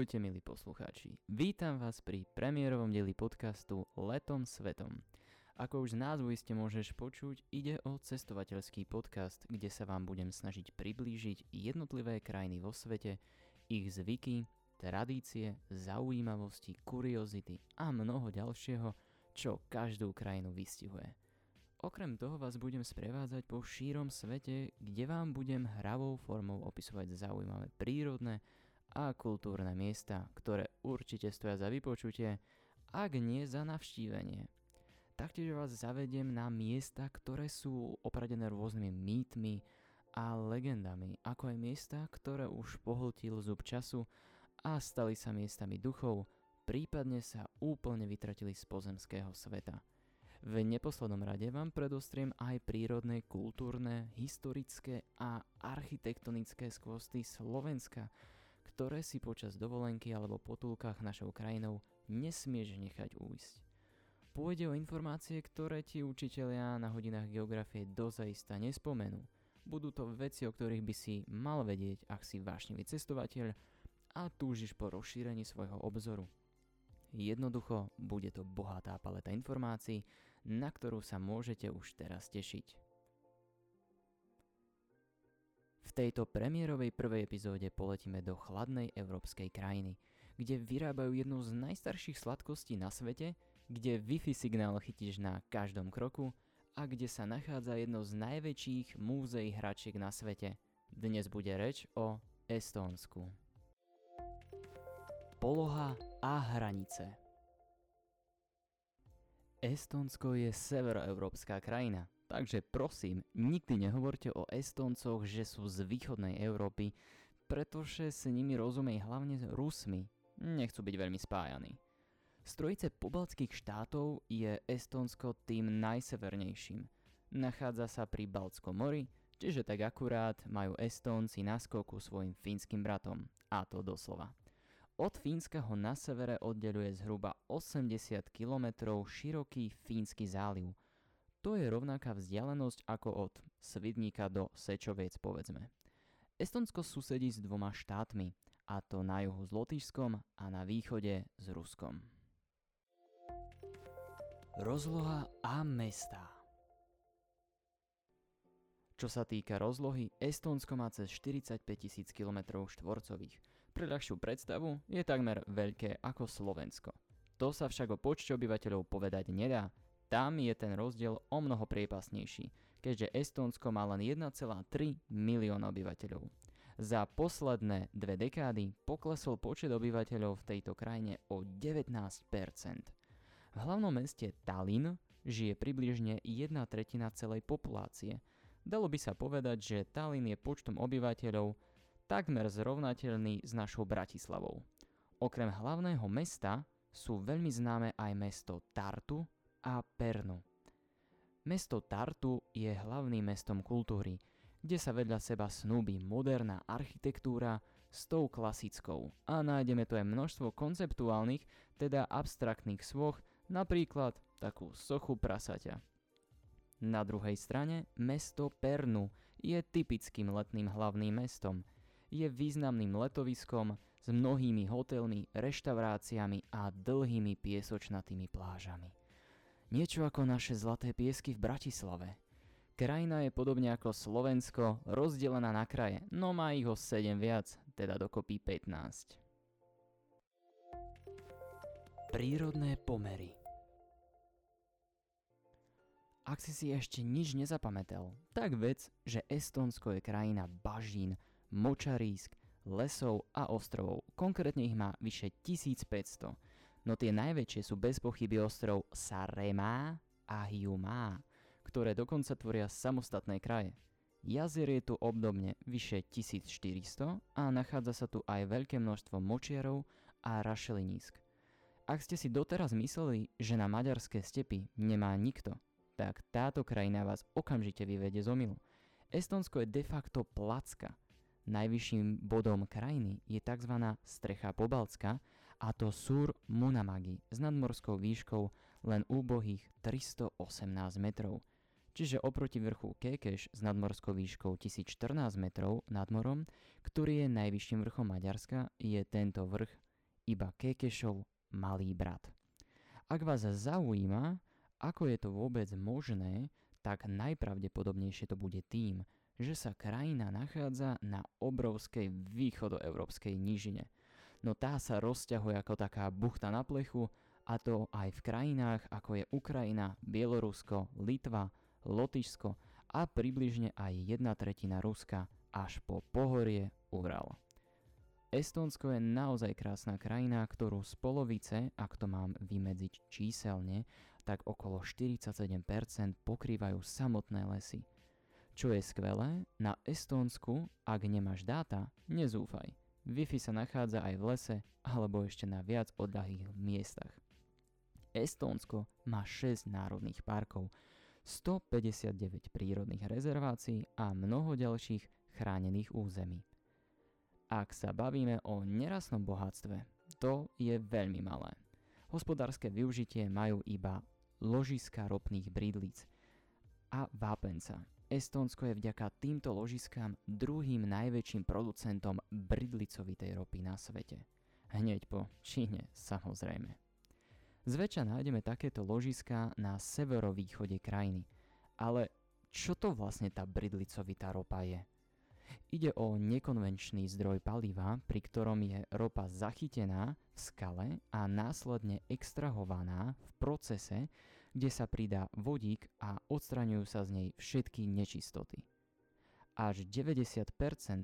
Ahojte milí poslucháči, vítam vás pri premiérovom dieli podcastu Letom svetom. Ako už z názvu ste môžeš počuť, ide o cestovateľský podcast, kde sa vám budem snažiť priblížiť jednotlivé krajiny vo svete, ich zvyky, tradície, zaujímavosti, kuriozity a mnoho ďalšieho, čo každú krajinu vystihuje. Okrem toho vás budem sprevádzať po šírom svete, kde vám budem hravou formou opisovať zaujímavé prírodné a kultúrne miesta, ktoré určite stoja za vypočutie, ak nie za navštívenie. Taktiež vás zavediem na miesta, ktoré sú opradené rôznymi mýtmi a legendami, ako aj miesta, ktoré už pohltil zub času a stali sa miestami duchov, prípadne sa úplne vytratili z pozemského sveta. V neposlednom rade vám predostriem aj prírodné, kultúrne, historické a architektonické skvosty Slovenska, ktoré si počas dovolenky alebo potulkách našou krajinou nesmieš nechať újsť. Pôjde o informácie, ktoré ti učitelia na hodinách geografie dozaista nespomenú. Budú to veci, o ktorých by si mal vedieť, ak si vášnivý cestovateľ a túžiš po rozšírení svojho obzoru. Jednoducho, bude to bohatá paleta informácií, na ktorú sa môžete už teraz tešiť. V tejto premiérovej prvej epizóde poletíme do chladnej európskej krajiny, kde vyrábajú jednu z najstarších sladkostí na svete, kde Wi-Fi signál chytíš na každom kroku a kde sa nachádza jedno z najväčších múzeí hračiek na svete. Dnes bude reč o Estónsku. Poloha a hranice Estónsko je severoeurópska krajina, Takže prosím, nikdy nehovorte o Estóncoch, že sú z východnej Európy, pretože s nimi rozumej hlavne Rusmi. Nechcú byť veľmi spájaní. Z trojice pobaltských štátov je Estónsko tým najsevernejším. Nachádza sa pri Baltskom mori, čiže tak akurát majú Estónci naskoku svojim fínskym bratom. A to doslova. Od Fínska ho na severe oddeluje zhruba 80 km široký Fínsky záliv – to je rovnaká vzdialenosť ako od Svidníka do Sečoviec povedzme. Estonsko susedí s dvoma štátmi, a to na juhu s Lotyšskom a na východe s Ruskom. Rozloha a mesta Čo sa týka rozlohy, Estonsko má cez 45 tisíc km štvorcových. Pre ľahšiu predstavu je takmer veľké ako Slovensko. To sa však o počte obyvateľov povedať nedá, tam je ten rozdiel o mnoho priepasnejší, keďže Estónsko má len 1,3 milióna obyvateľov. Za posledné dve dekády poklesol počet obyvateľov v tejto krajine o 19%. V hlavnom meste Tallinn žije približne jedna tretina celej populácie. Dalo by sa povedať, že Tallinn je počtom obyvateľov takmer zrovnateľný s našou Bratislavou. Okrem hlavného mesta sú veľmi známe aj mesto Tartu, a Pernu. Mesto Tartu je hlavným mestom kultúry, kde sa vedľa seba snúbi moderná architektúra s tou klasickou a nájdeme tu aj množstvo konceptuálnych, teda abstraktných svoch, napríklad takú sochu prasaťa. Na druhej strane mesto Pernu je typickým letným hlavným mestom. Je významným letoviskom s mnohými hotelmi, reštauráciami a dlhými piesočnatými plážami. Niečo ako naše zlaté piesky v Bratislave. Krajina je podobne ako Slovensko rozdelená na kraje, no má ich o 7 viac, teda dokopy 15. Prírodné pomery Ak si si ešte nič nezapamätal, tak vec, že Estonsko je krajina bažín, močarísk, lesov a ostrovov. Konkrétne ich má vyše 1500 no tie najväčšie sú bez pochyby ostrov Sarema a Hiuma, ktoré dokonca tvoria samostatné kraje. Jazier je tu obdobne vyše 1400 a nachádza sa tu aj veľké množstvo močiarov a rašelinísk. Ak ste si doteraz mysleli, že na maďarské stepy nemá nikto, tak táto krajina vás okamžite vyvedie z omilu. Estonsko je de facto placka – Najvyšším bodom krajiny je tzv. strecha Pobalcka a to Sur Munamagi s nadmorskou výškou len úbohých 318 metrov. Čiže oproti vrchu Kekeš s nadmorskou výškou 1014 metrov nad morom, ktorý je najvyšším vrchom Maďarska, je tento vrch iba Kekešov malý brat. Ak vás zaujíma, ako je to vôbec možné, tak najpravdepodobnejšie to bude tým, že sa krajina nachádza na obrovskej východoeurópskej nížine. No tá sa rozťahuje ako taká buchta na plechu a to aj v krajinách ako je Ukrajina, Bielorusko, Litva, Lotyšsko a približne aj jedna tretina Ruska až po pohorie Ural. Estónsko je naozaj krásna krajina, ktorú z polovice, ak to mám vymedziť číselne, tak okolo 47% pokrývajú samotné lesy. Čo je skvelé, na Estónsku, ak nemáš dáta, nezúfaj. Wi-Fi sa nachádza aj v lese alebo ešte na viac odľahých miestach. Estónsko má 6 národných parkov, 159 prírodných rezervácií a mnoho ďalších chránených území. Ak sa bavíme o nerastnom bohatstve, to je veľmi malé. Hospodárske využitie majú iba ložiska ropných bridlíc a vápenca. Estónsko je vďaka týmto ložiskám druhým najväčším producentom bridlicovitej ropy na svete. Hneď po Číne, samozrejme. Zväčša nájdeme takéto ložiska na severovýchode krajiny. Ale čo to vlastne tá bridlicovitá ropa je? Ide o nekonvenčný zdroj paliva, pri ktorom je ropa zachytená v skale a následne extrahovaná v procese, kde sa pridá vodík a odstraňujú sa z nej všetky nečistoty. Až 90%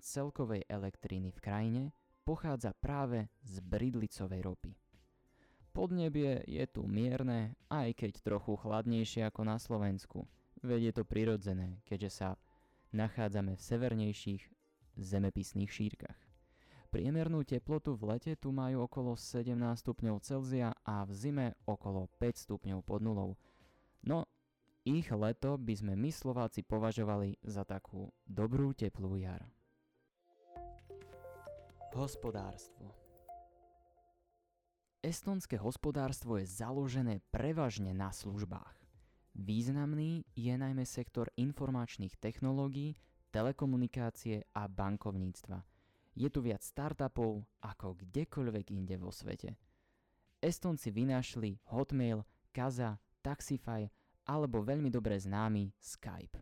celkovej elektriny v krajine pochádza práve z bridlicovej ropy. Podnebie je tu mierne, aj keď trochu chladnejšie ako na Slovensku, veď je to prirodzené, keďže sa nachádzame v severnejších zemepisných šírkach. Priemernú teplotu v lete tu majú okolo 17 stupňov Celzia a v zime okolo 5 stupňov pod nulou. No, ich leto by sme my Slováci považovali za takú dobrú teplú jar. Hospodárstvo Estonské hospodárstvo je založené prevažne na službách. Významný je najmä sektor informačných technológií, telekomunikácie a bankovníctva. Je tu viac startupov ako kdekoľvek inde vo svete. Estonci vynašli Hotmail, Kaza, Taxify alebo veľmi dobre známy Skype.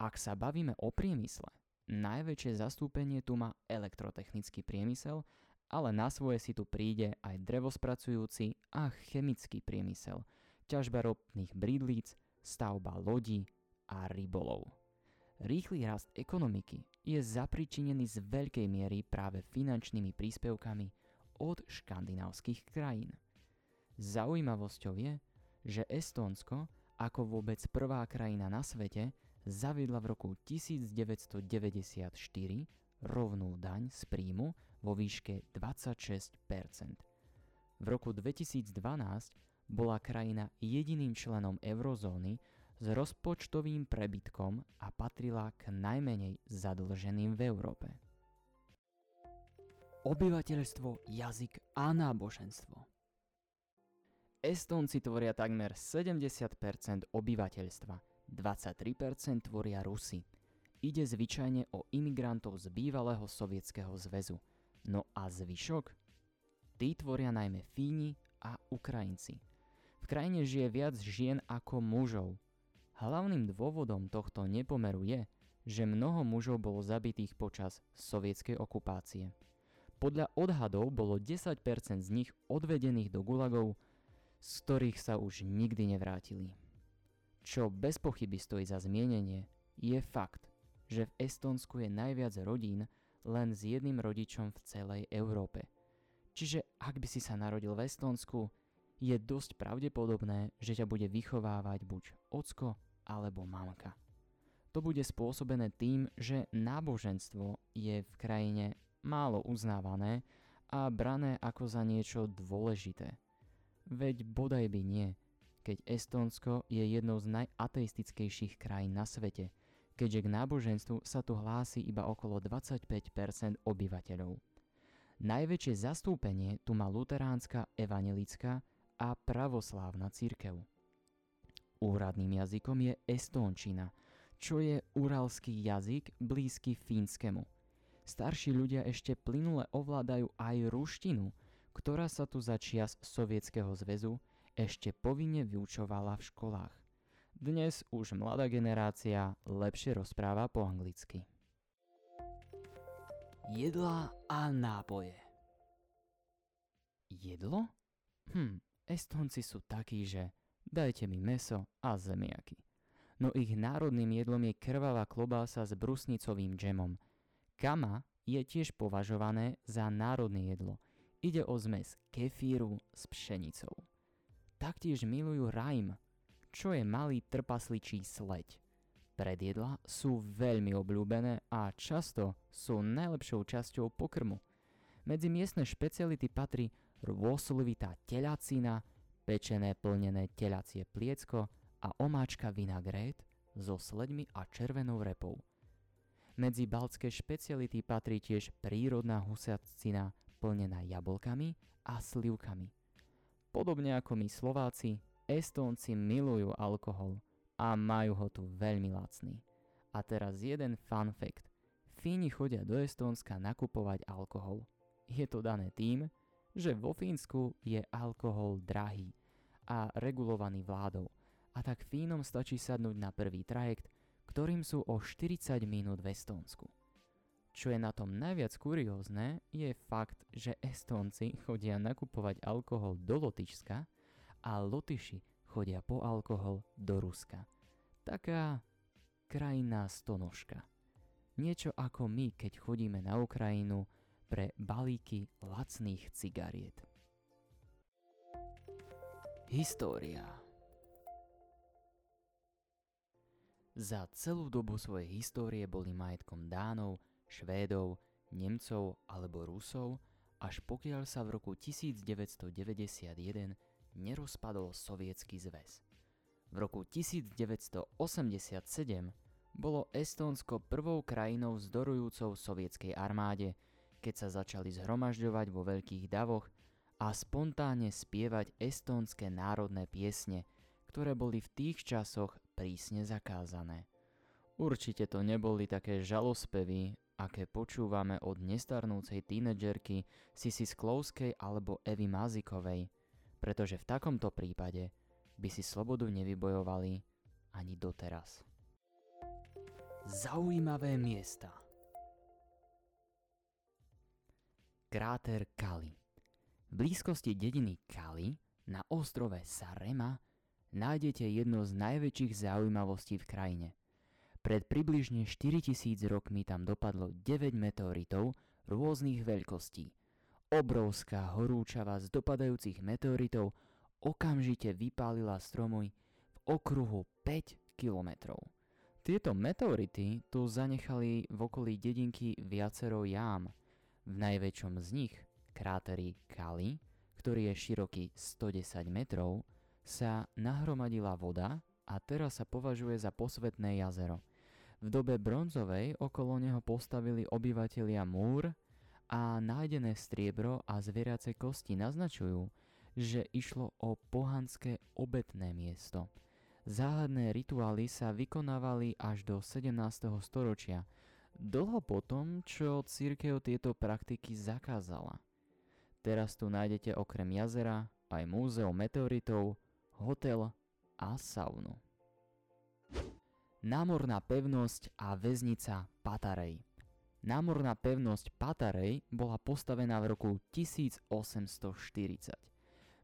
Ak sa bavíme o priemysle, najväčšie zastúpenie tu má elektrotechnický priemysel, ale na svoje si tu príde aj drevospracujúci a chemický priemysel, ťažba ropných bridlíc, stavba lodí a rybolov. Rýchly rast ekonomiky je zapričinený z veľkej miery práve finančnými príspevkami od škandinávskych krajín. Zaujímavosťou je, že Estónsko ako vôbec prvá krajina na svete zaviedla v roku 1994 rovnú daň z príjmu vo výške 26% V roku 2012 bola krajina jediným členom eurozóny, s rozpočtovým prebytkom a patrila k najmenej zadlženým v Európe. Obyvateľstvo, jazyk a náboženstvo Estónci tvoria takmer 70% obyvateľstva, 23% tvoria Rusy. Ide zvyčajne o imigrantov z bývalého sovietskeho zväzu. No a zvyšok? Tí tvoria najmä Fíni a Ukrajinci. V krajine žije viac žien ako mužov, Hlavným dôvodom tohto nepomeru je, že mnoho mužov bolo zabitých počas sovietskej okupácie. Podľa odhadov bolo 10% z nich odvedených do gulagov, z ktorých sa už nikdy nevrátili. Čo bez pochyby stojí za zmienenie, je fakt, že v Estonsku je najviac rodín len s jedným rodičom v celej Európe. Čiže ak by si sa narodil v Estonsku, je dosť pravdepodobné, že ťa bude vychovávať buď ocko alebo mamka. To bude spôsobené tým, že náboženstvo je v krajine málo uznávané a brané ako za niečo dôležité. Veď bodaj by nie, keď Estónsko je jednou z najateistickejších krajín na svete, keďže k náboženstvu sa tu hlási iba okolo 25% obyvateľov. Najväčšie zastúpenie tu má luteránska evangelická a pravoslávna církev. Úradným jazykom je estónčina, čo je uralský jazyk blízky fínskemu. Starší ľudia ešte plynule ovládajú aj ruštinu, ktorá sa tu za čias Sovietskeho zväzu ešte povinne vyučovala v školách. Dnes už mladá generácia lepšie rozpráva po anglicky. Jedlá a nápoje Jedlo? Hm, Estonci sú takí, že dajte mi meso a zemiaky. No ich národným jedlom je krvavá klobása s brusnicovým džemom. Kama je tiež považované za národné jedlo. Ide o zmes kefíru s pšenicou. Taktiež milujú rajm, čo je malý trpasličí sleď. Predjedla sú veľmi obľúbené a často sú najlepšou časťou pokrmu. Medzi miestne špeciality patrí rôsolivitá telacina, pečené plnené telacie pliecko a omáčka vinagrét so sledmi a červenou repou. Medzi baltské špeciality patrí tiež prírodná husacina plnená jablkami a slivkami. Podobne ako my Slováci, Estónci milujú alkohol a majú ho tu veľmi lacný. A teraz jeden fun fact. Fíni chodia do Estónska nakupovať alkohol. Je to dané tým, že vo Fínsku je alkohol drahý a regulovaný vládou a tak Fínom stačí sadnúť na prvý trajekt, ktorým sú o 40 minút v Estónsku. Čo je na tom najviac kuriózne, je fakt, že Estónci chodia nakupovať alkohol do Lotyšska a Lotyši chodia po alkohol do Ruska. Taká krajná stonožka. Niečo ako my, keď chodíme na Ukrajinu pre balíky lacných cigariet. História Za celú dobu svojej histórie boli majetkom Dánov, Švédov, Nemcov alebo Rusov, až pokiaľ sa v roku 1991 nerozpadol Sovietsky zväz. V roku 1987 bolo Estónsko prvou krajinou vzdorujúcou sovietskej armáde, keď sa začali zhromažďovať vo veľkých davoch a spontánne spievať estónske národné piesne, ktoré boli v tých časoch prísne zakázané. Určite to neboli také žalospevy, aké počúvame od nestarnúcej tínedžerky Sisi Sklouskej alebo Evy Mazikovej, pretože v takomto prípade by si slobodu nevybojovali ani doteraz. Zaujímavé miesta – kráter Kali. V blízkosti dediny Kali na ostrove Sarema nájdete jedno z najväčších zaujímavostí v krajine. Pred približne 4000 rokmi tam dopadlo 9 meteoritov rôznych veľkostí. Obrovská horúčava z dopadajúcich meteoritov okamžite vypálila stromy v okruhu 5 kilometrov. Tieto meteority tu zanechali v okolí dedinky viacero jám – v najväčšom z nich, kráteri Kali, ktorý je široký 110 metrov, sa nahromadila voda a teraz sa považuje za posvetné jazero. V dobe bronzovej okolo neho postavili obyvatelia múr a nájdené striebro a zvierace kosti naznačujú, že išlo o pohanské obetné miesto. Záhadné rituály sa vykonávali až do 17. storočia – dlho potom, čo církev tieto praktiky zakázala. Teraz tu nájdete okrem jazera aj múzeum meteoritov, hotel a saunu. Námorná pevnosť a väznica Patarej Námorná pevnosť Patarej bola postavená v roku 1840.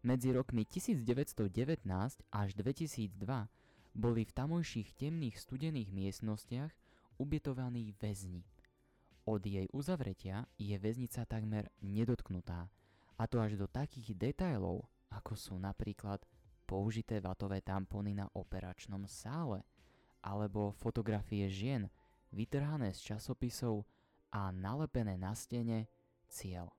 Medzi rokmi 1919 až 2002 boli v tamojších temných studených miestnostiach ubytovaní väzni. Od jej uzavretia je väznica takmer nedotknutá, a to až do takých detailov, ako sú napríklad použité vatové tampony na operačnom sále, alebo fotografie žien vytrhané z časopisov a nalepené na stene cieľ.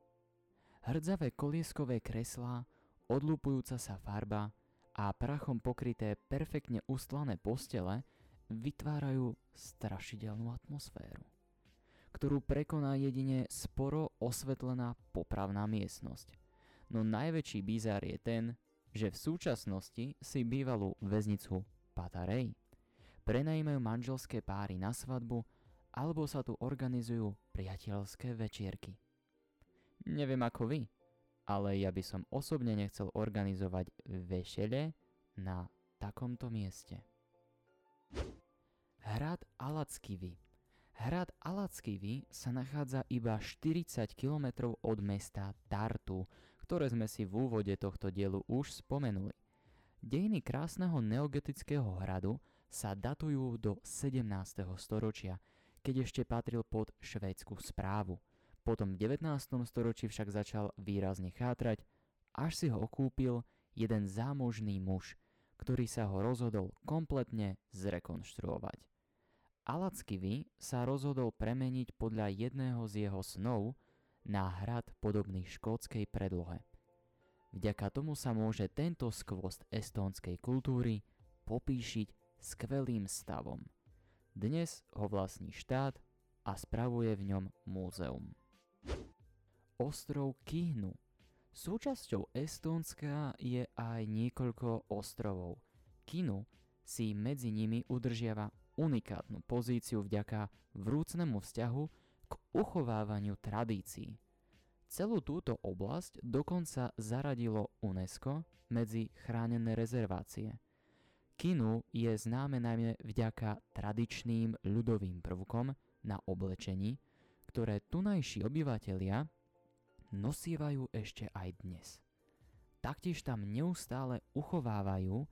Hrdzavé kolieskové kreslá, odlupujúca sa farba a prachom pokryté perfektne ustlané postele vytvárajú strašidelnú atmosféru, ktorú prekoná jedine sporo osvetlená popravná miestnosť. No najväčší bizár je ten, že v súčasnosti si bývalú väznicu Patarej prenajímajú manželské páry na svadbu alebo sa tu organizujú priateľské večierky. Neviem ako vy, ale ja by som osobne nechcel organizovať vešele na takomto mieste. Hrad Alackivy Hrad Alackivy sa nachádza iba 40 km od mesta Tartu, ktoré sme si v úvode tohto dielu už spomenuli. Dejiny krásneho neogetického hradu sa datujú do 17. storočia, keď ešte patril pod švédsku správu. Potom v 19. storočí však začal výrazne chátrať, až si ho okúpil jeden zámožný muž, ktorý sa ho rozhodol kompletne zrekonštruovať. Alackivy sa rozhodol premeniť podľa jedného z jeho snov na hrad podobný škótskej predlohe. Vďaka tomu sa môže tento skvost estónskej kultúry popíšiť skvelým stavom. Dnes ho vlastní štát a spravuje v ňom múzeum. Ostrov Kihnu Súčasťou Estónska je aj niekoľko ostrovov. Kinu si medzi nimi udržiava unikátnu pozíciu vďaka vrúcnemu vzťahu k uchovávaniu tradícií. Celú túto oblasť dokonca zaradilo UNESCO medzi chránené rezervácie. Kinu je známe najmä vďaka tradičným ľudovým prvkom na oblečení, ktoré tunajší obyvatelia nosívajú ešte aj dnes. Taktiež tam neustále uchovávajú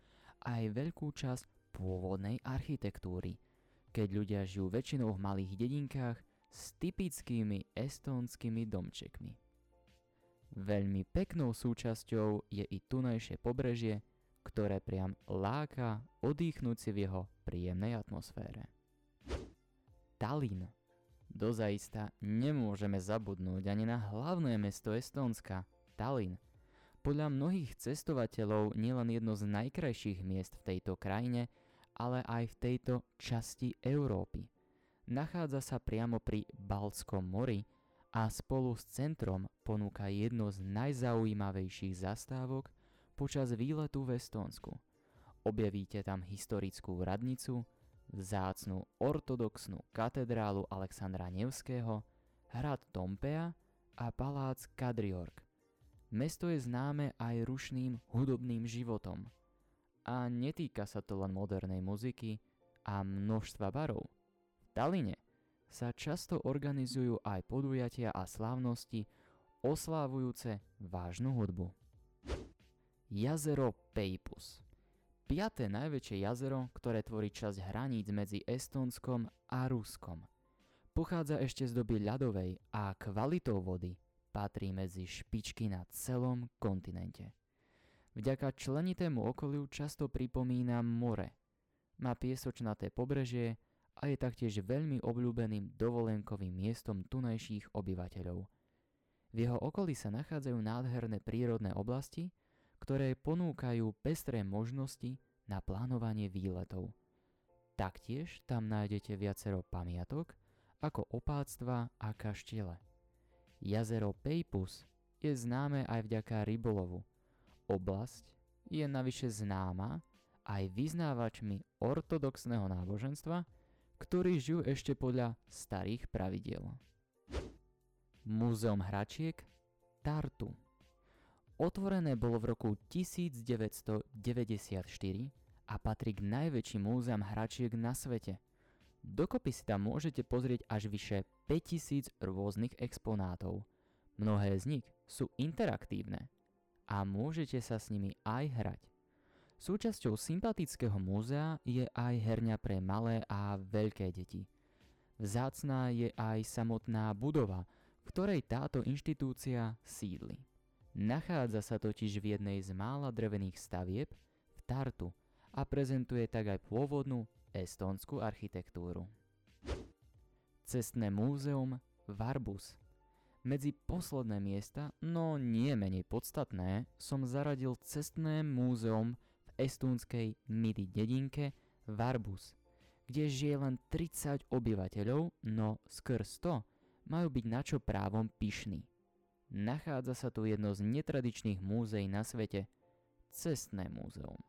aj veľkú časť pôvodnej architektúry, keď ľudia žijú väčšinou v malých dedinkách s typickými estónskymi domčekmi. Veľmi peknou súčasťou je i tunajšie pobrežie, ktoré priam láka odýchnúť si v jeho príjemnej atmosfére. Tallinn Dozaista nemôžeme zabudnúť ani na hlavné mesto Estónska, Tallinn. Podľa mnohých cestovateľov nielen jedno z najkrajších miest v tejto krajine, ale aj v tejto časti Európy. Nachádza sa priamo pri Baltskom mori a spolu s centrom ponúka jedno z najzaujímavejších zastávok počas výletu v Estónsku. Objavíte tam historickú radnicu, vzácnu ortodoxnú katedrálu Alexandra Nevského, hrad Tompea a palác Kadriorg. Mesto je známe aj rušným hudobným životom. A netýka sa to len modernej muziky a množstva barov. V Taline sa často organizujú aj podujatia a slávnosti oslávujúce vážnu hudbu. Jazero Peipus piaté najväčšie jazero, ktoré tvorí časť hraníc medzi Estónskom a Ruskom. Pochádza ešte z doby ľadovej a kvalitou vody patrí medzi špičky na celom kontinente. Vďaka členitému okoliu často pripomína more. Má piesočnaté pobrežie a je taktiež veľmi obľúbeným dovolenkovým miestom tunajších obyvateľov. V jeho okolí sa nachádzajú nádherné prírodné oblasti, ktoré ponúkajú pestré možnosti na plánovanie výletov. Taktiež tam nájdete viacero pamiatok, ako opáctva a kaštiele. Jazero Peipus je známe aj vďaka rybolovu. Oblasť je navyše známa aj vyznávačmi ortodoxného náboženstva, ktorí žijú ešte podľa starých pravidiel. Múzeum hračiek Tartu Otvorené bolo v roku 1994 a patrí k najväčším múzeam hračiek na svete. Dokopy si tam môžete pozrieť až vyše 5000 rôznych exponátov. Mnohé z nich sú interaktívne a môžete sa s nimi aj hrať. Súčasťou sympatického múzea je aj herňa pre malé a veľké deti. Vzácná je aj samotná budova, v ktorej táto inštitúcia sídli. Nachádza sa totiž v jednej z mála drevených stavieb v Tartu a prezentuje tak aj pôvodnú estónsku architektúru. Cestné múzeum Varbus medzi posledné miesta, no nie menej podstatné, som zaradil cestné múzeum v estúnskej midi dedinke Varbus, kde žije len 30 obyvateľov, no skrz to majú byť na čo právom pyšní. Nachádza sa tu jedno z netradičných múzeí na svete, Cestné múzeum,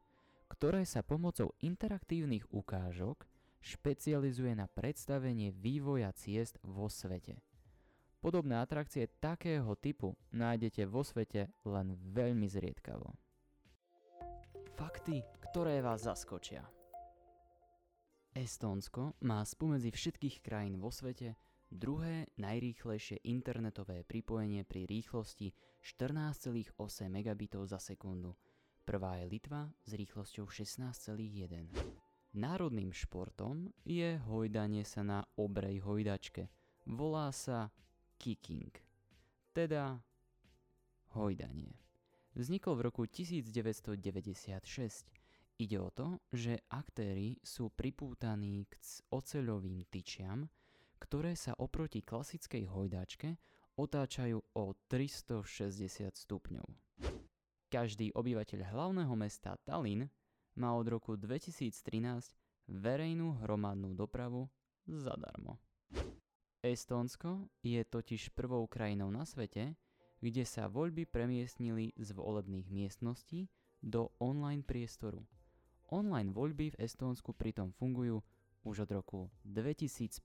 ktoré sa pomocou interaktívnych ukážok špecializuje na predstavenie vývoja ciest vo svete. Podobné atrakcie takého typu nájdete vo svete len veľmi zriedkavo. Fakty, ktoré vás zaskočia. Estónsko má spomedzi všetkých krajín vo svete druhé najrýchlejšie internetové pripojenie pri rýchlosti 14,8 megabitov za sekundu. Prvá je Litva s rýchlosťou 16,1. Národným športom je hojdanie sa na obrej hojdačke. Volá sa kicking, teda hojdanie. Vznikol v roku 1996. Ide o to, že aktéry sú pripútaní k oceľovým tyčiam, ktoré sa oproti klasickej hojdačke otáčajú o 360 stupňov. Každý obyvateľ hlavného mesta Tallinn má od roku 2013 verejnú hromadnú dopravu zadarmo. Estónsko je totiž prvou krajinou na svete, kde sa voľby premiestnili z volebných miestností do online priestoru. Online voľby v Estónsku pritom fungujú už od roku 2015.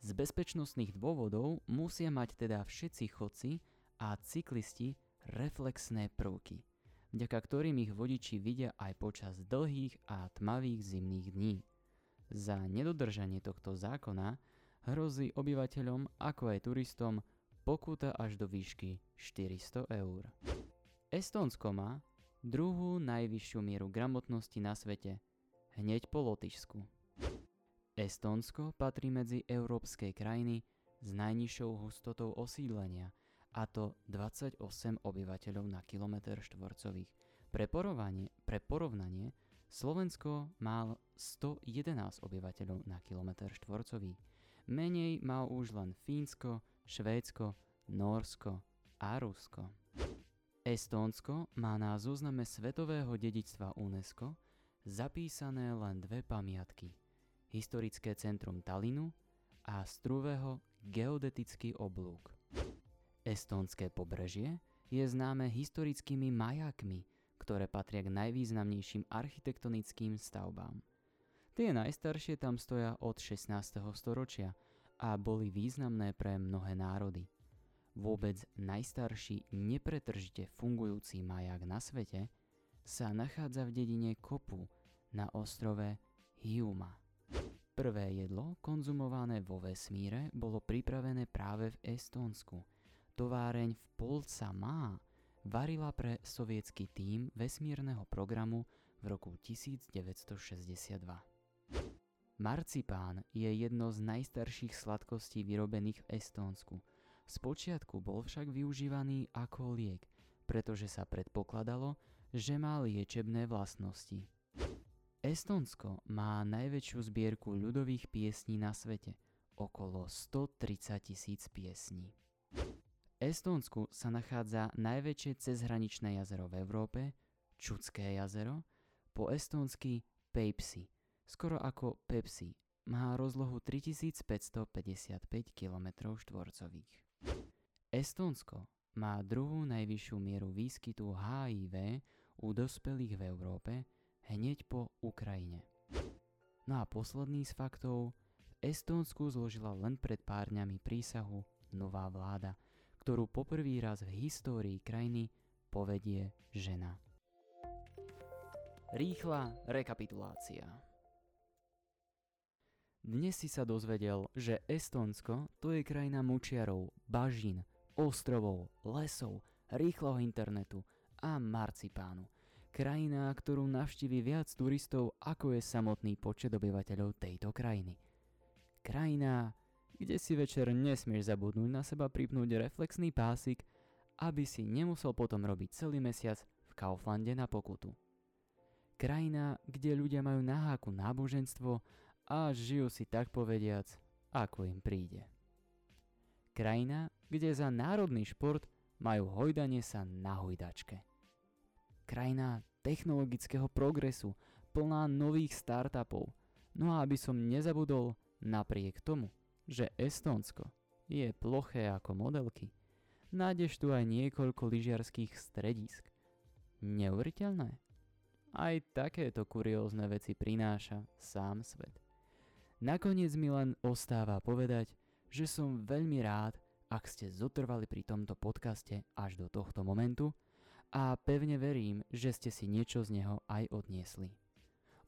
Z bezpečnostných dôvodov musia mať teda všetci chodci a cyklisti reflexné prvky, vďaka ktorým ich vodiči vidia aj počas dlhých a tmavých zimných dní. Za nedodržanie tohto zákona hrozí obyvateľom ako aj turistom pokuta až do výšky 400 eur. Estónsko má druhú najvyššiu mieru gramotnosti na svete, hneď po Lotyšsku. Estónsko patrí medzi európske krajiny s najnižšou hustotou osídlenia, a to 28 obyvateľov na kilometr štvorcových. Pre pre porovnanie Slovensko má 111 obyvateľov na kilometr štvorcový. Menej má už len Fínsko, Švédsko, Norsko a Rusko. Estónsko má na zozname Svetového dedičstva UNESCO zapísané len dve pamiatky. Historické centrum Talinu a Struvého geodetický oblúk. Estónske pobrežie je známe historickými majakmi, ktoré patria k najvýznamnejším architektonickým stavbám. Tie najstaršie tam stoja od 16. storočia a boli významné pre mnohé národy. Vôbec najstarší nepretržite fungujúci maják na svete sa nachádza v dedine Kopu na ostrove Hiuma. Prvé jedlo, konzumované vo vesmíre, bolo pripravené práve v Estónsku. Továreň v Polca má varila pre sovietský tím vesmírneho programu v roku 1962. Marcipán je jedno z najstarších sladkostí vyrobených v Estónsku. Spočiatku bol však využívaný ako liek, pretože sa predpokladalo, že má liečebné vlastnosti. Estónsko má najväčšiu zbierku ľudových piesní na svete, okolo 130 tisíc piesní. V Estónsku sa nachádza najväčšie cezhraničné jazero v Európe, Čudské jazero, po estónsky Peipsi – skoro ako Pepsi. Má rozlohu 3555 km štvorcových. Estónsko má druhú najvyššiu mieru výskytu HIV u dospelých v Európe hneď po Ukrajine. No a posledný z faktov, v Estónsku zložila len pred pár dňami prísahu nová vláda, ktorú poprvý raz v histórii krajiny povedie žena. Rýchla rekapitulácia. Dnes si sa dozvedel, že Estonsko to je krajina močiarov, bažín, ostrovov, lesov, rýchleho internetu a marcipánu. Krajina, ktorú navštívi viac turistov, ako je samotný počet obyvateľov tejto krajiny. Krajina, kde si večer nesmieš zabudnúť na seba pripnúť reflexný pásik, aby si nemusel potom robiť celý mesiac v Kauflande na pokutu. Krajina, kde ľudia majú na háku náboženstvo a žijú si tak povediac, ako im príde. Krajina, kde za národný šport majú hojdanie sa na hojdačke. Krajina technologického progresu, plná nových startupov. No a aby som nezabudol, napriek tomu, že Estónsko je ploché ako modelky, nájdeš tu aj niekoľko lyžiarských stredisk. Neuveriteľné? Aj takéto kuriózne veci prináša sám svet. Nakoniec mi len ostáva povedať, že som veľmi rád, ak ste zotrvali pri tomto podcaste až do tohto momentu a pevne verím, že ste si niečo z neho aj odniesli.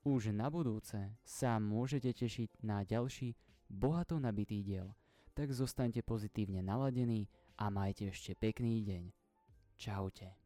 Už na budúce sa môžete tešiť na ďalší bohato nabitý diel, tak zostaňte pozitívne naladení a majte ešte pekný deň. Čaute.